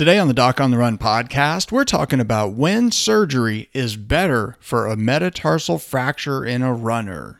Today on the Doc on the Run podcast, we're talking about when surgery is better for a metatarsal fracture in a runner.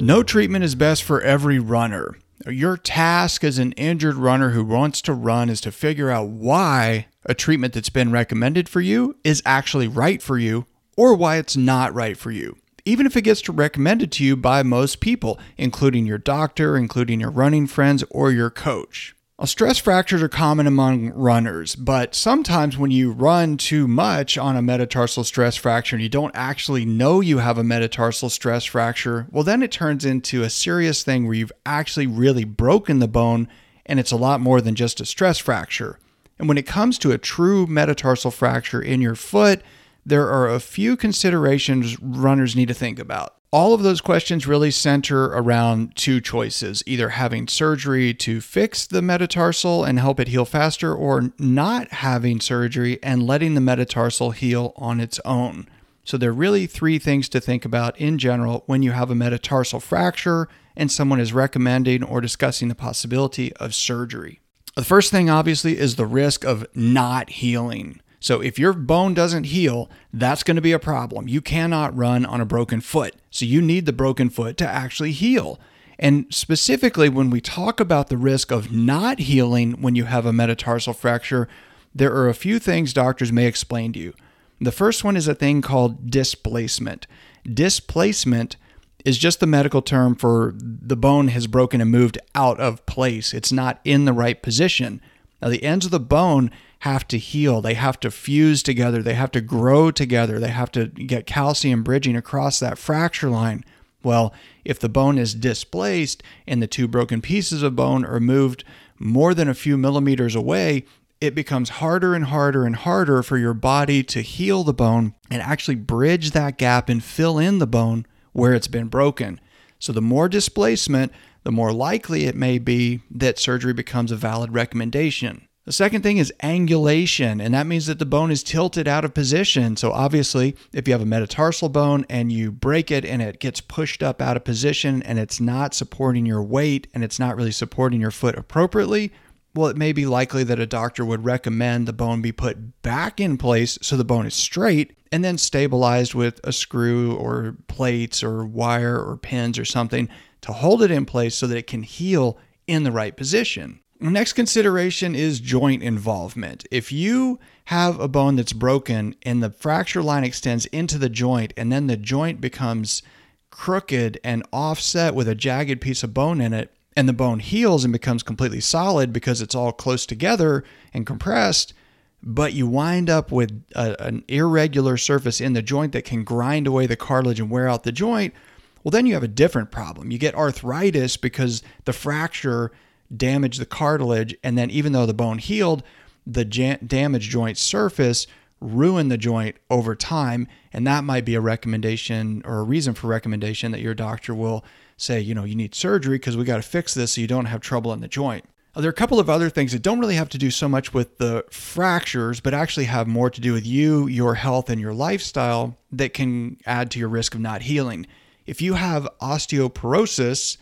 No treatment is best for every runner. Your task as an injured runner who wants to run is to figure out why a treatment that's been recommended for you is actually right for you or why it's not right for you. Even if it gets recommended to you by most people, including your doctor, including your running friends, or your coach. Well, stress fractures are common among runners, but sometimes when you run too much on a metatarsal stress fracture and you don't actually know you have a metatarsal stress fracture, well, then it turns into a serious thing where you've actually really broken the bone and it's a lot more than just a stress fracture. And when it comes to a true metatarsal fracture in your foot, there are a few considerations runners need to think about. All of those questions really center around two choices either having surgery to fix the metatarsal and help it heal faster, or not having surgery and letting the metatarsal heal on its own. So, there are really three things to think about in general when you have a metatarsal fracture and someone is recommending or discussing the possibility of surgery. The first thing, obviously, is the risk of not healing. So if your bone doesn't heal, that's going to be a problem. You cannot run on a broken foot. So you need the broken foot to actually heal. And specifically, when we talk about the risk of not healing when you have a metatarsal fracture, there are a few things doctors may explain to you. The first one is a thing called displacement. Displacement is just the medical term for the bone has broken and moved out of place. It's not in the right position. Now, the ends of the bone have to heal. They have to fuse together. They have to grow together. They have to get calcium bridging across that fracture line. Well, if the bone is displaced and the two broken pieces of bone are moved more than a few millimeters away, it becomes harder and harder and harder for your body to heal the bone and actually bridge that gap and fill in the bone where it's been broken. So, the more displacement, the more likely it may be that surgery becomes a valid recommendation. The second thing is angulation, and that means that the bone is tilted out of position. So, obviously, if you have a metatarsal bone and you break it and it gets pushed up out of position and it's not supporting your weight and it's not really supporting your foot appropriately, well, it may be likely that a doctor would recommend the bone be put back in place so the bone is straight and then stabilized with a screw or plates or wire or pins or something to hold it in place so that it can heal in the right position. Next consideration is joint involvement. If you have a bone that's broken and the fracture line extends into the joint and then the joint becomes crooked and offset with a jagged piece of bone in it, and the bone heals and becomes completely solid because it's all close together and compressed, but you wind up with a, an irregular surface in the joint that can grind away the cartilage and wear out the joint, well, then you have a different problem. You get arthritis because the fracture damage the cartilage, and then even though the bone healed, the ja- damaged joint surface ruin the joint over time, and that might be a recommendation or a reason for recommendation that your doctor will say, you know, you need surgery because we got to fix this so you don't have trouble in the joint. Uh, there are a couple of other things that don't really have to do so much with the fractures, but actually have more to do with you, your health, and your lifestyle that can add to your risk of not healing. If you have osteoporosis,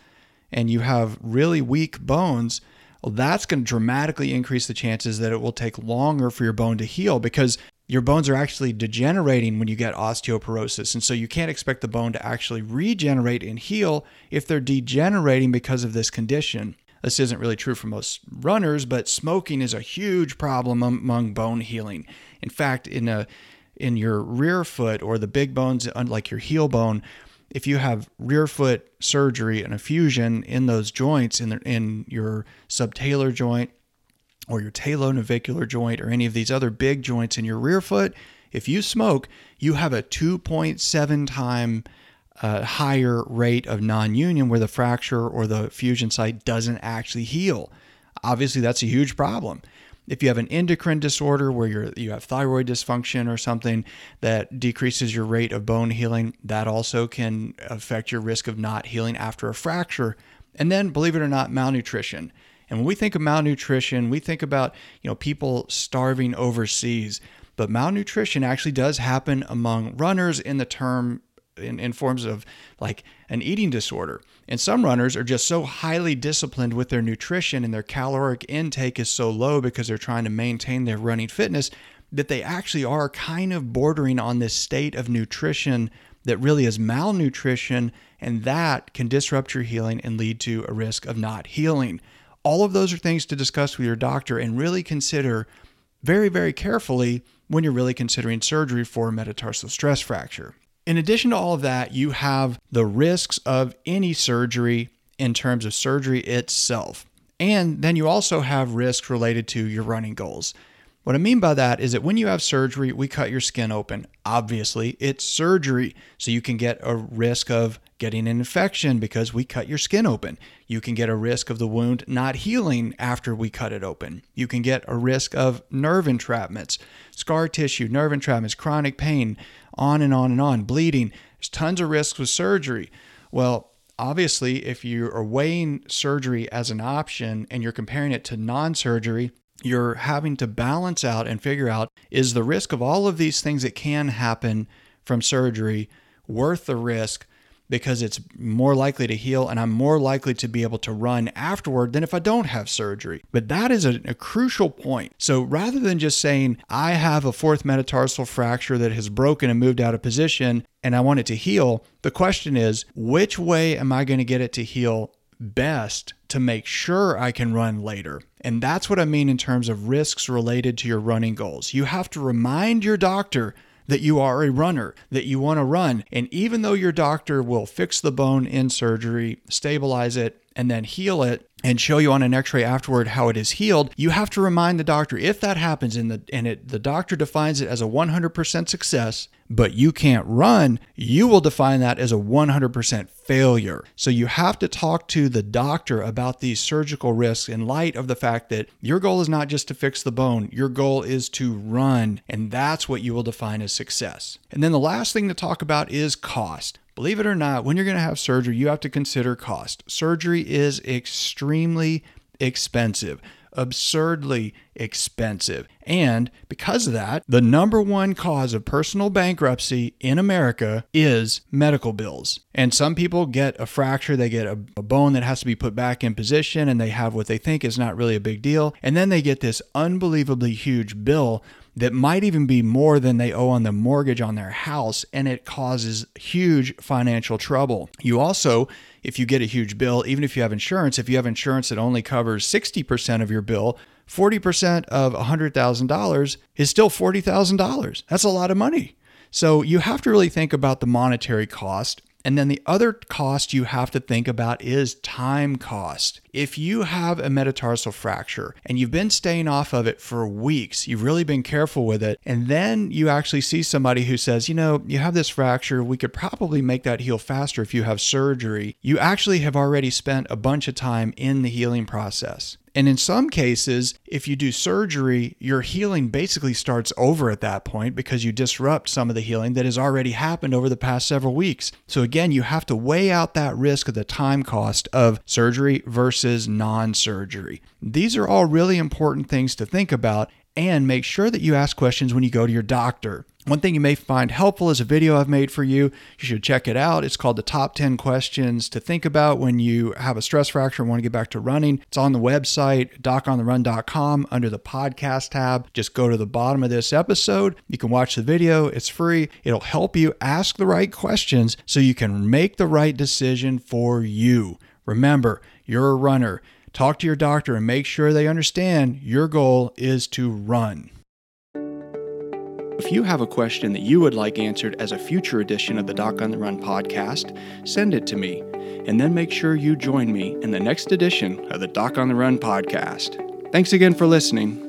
and you have really weak bones, well, that's going to dramatically increase the chances that it will take longer for your bone to heal because your bones are actually degenerating when you get osteoporosis. And so you can't expect the bone to actually regenerate and heal if they're degenerating because of this condition. This isn't really true for most runners, but smoking is a huge problem among bone healing. In fact, in a in your rear foot or the big bones like your heel bone, if you have rear foot surgery and a fusion in those joints in, the, in your subtalar joint or your talonavicular joint or any of these other big joints in your rear foot, if you smoke, you have a 2.7 time uh, higher rate of non union where the fracture or the fusion site doesn't actually heal. Obviously, that's a huge problem. If you have an endocrine disorder where you're, you have thyroid dysfunction or something that decreases your rate of bone healing, that also can affect your risk of not healing after a fracture. And then, believe it or not, malnutrition. And when we think of malnutrition, we think about, you know, people starving overseas. But malnutrition actually does happen among runners in the term in, in forms of like an eating disorder. And some runners are just so highly disciplined with their nutrition and their caloric intake is so low because they're trying to maintain their running fitness that they actually are kind of bordering on this state of nutrition that really is malnutrition, and that can disrupt your healing and lead to a risk of not healing. All of those are things to discuss with your doctor and really consider very, very carefully when you're really considering surgery for a metatarsal stress fracture. In addition to all of that, you have the risks of any surgery in terms of surgery itself. And then you also have risks related to your running goals. What I mean by that is that when you have surgery, we cut your skin open. Obviously, it's surgery, so you can get a risk of getting an infection because we cut your skin open. You can get a risk of the wound not healing after we cut it open. You can get a risk of nerve entrapments, scar tissue, nerve entrapments, chronic pain, on and on and on, bleeding. There's tons of risks with surgery. Well, obviously, if you are weighing surgery as an option and you're comparing it to non surgery, you're having to balance out and figure out is the risk of all of these things that can happen from surgery worth the risk because it's more likely to heal and I'm more likely to be able to run afterward than if I don't have surgery. But that is a, a, crucial point. So rather than just saying, I have a fourth metatarsal fracture that has broken and moved out of position and I want it to heal, the question is, which way am I going to get it to heal best to make sure I can run later. And that's what I mean in terms of risks related to your running goals. You have to remind your doctor that you are a runner, that you want to run. And even though your doctor will fix the bone in surgery, stabilize it, and then heal it and show you on an x-ray afterward how it is healed you have to remind the doctor if that happens and the and it the doctor defines it as a 100% success but you can't run you will define that as a 100% failure. So you have to talk to the doctor about these surgical risks in light of the fact that your goal is not just to fix the bone your goal is to run and that's what you will define as success. And then the last thing to talk about is cost. Believe it or not, when you're going to have surgery, you have to consider cost. Surgery is extremely expensive absurdly expensive. And because of that, the number one cause of personal bankruptcy in America is medical bills. And some people get a fracture, they get a, a, bone that has to be put back in position, and they have what they think is not really a big deal. And then they get this unbelievably huge bill that might even be more than they owe on the mortgage on their house, and it causes huge financial trouble. You also, if you get a huge bill, even if you have insurance, if you have insurance that only covers 60% of your bill, 40% of $100,000 is still $40,000. That's a lot of money. So you have to really think about the monetary cost and then the other cost you have to think about is time cost. If you have a metatarsal fracture and you've been staying off of it for weeks, you've really been careful with it, and then you actually see somebody who says, you know, you have this fracture, we could probably make that heal faster if you have surgery, you actually have already spent a bunch of time in the healing process. And in some cases, if you do surgery, your healing basically starts over at that point because you disrupt some of the healing that has already happened over the past several weeks. So, again, you have to weigh out that risk of the time cost of surgery versus non surgery. These are all really important things to think about and make sure that you ask questions when you go to your doctor. One thing you may find helpful is a video I've made for you. You should check it out. It's called The Top 10 Questions to Think About When You Have a Stress Fracture and Want to Get Back to Running. It's on the website, docontherun.com, under the podcast tab. Just go to the bottom of this episode. You can watch the video, it's free. It'll help you ask the right questions so you can make the right decision for you. Remember, you're a runner. Talk to your doctor and make sure they understand your goal is to run. If you have a question that you would like answered as a future edition of the Doc on the Run podcast, send it to me, and then make sure you join me in the next edition of the Doc on the Run podcast. Thanks again for listening.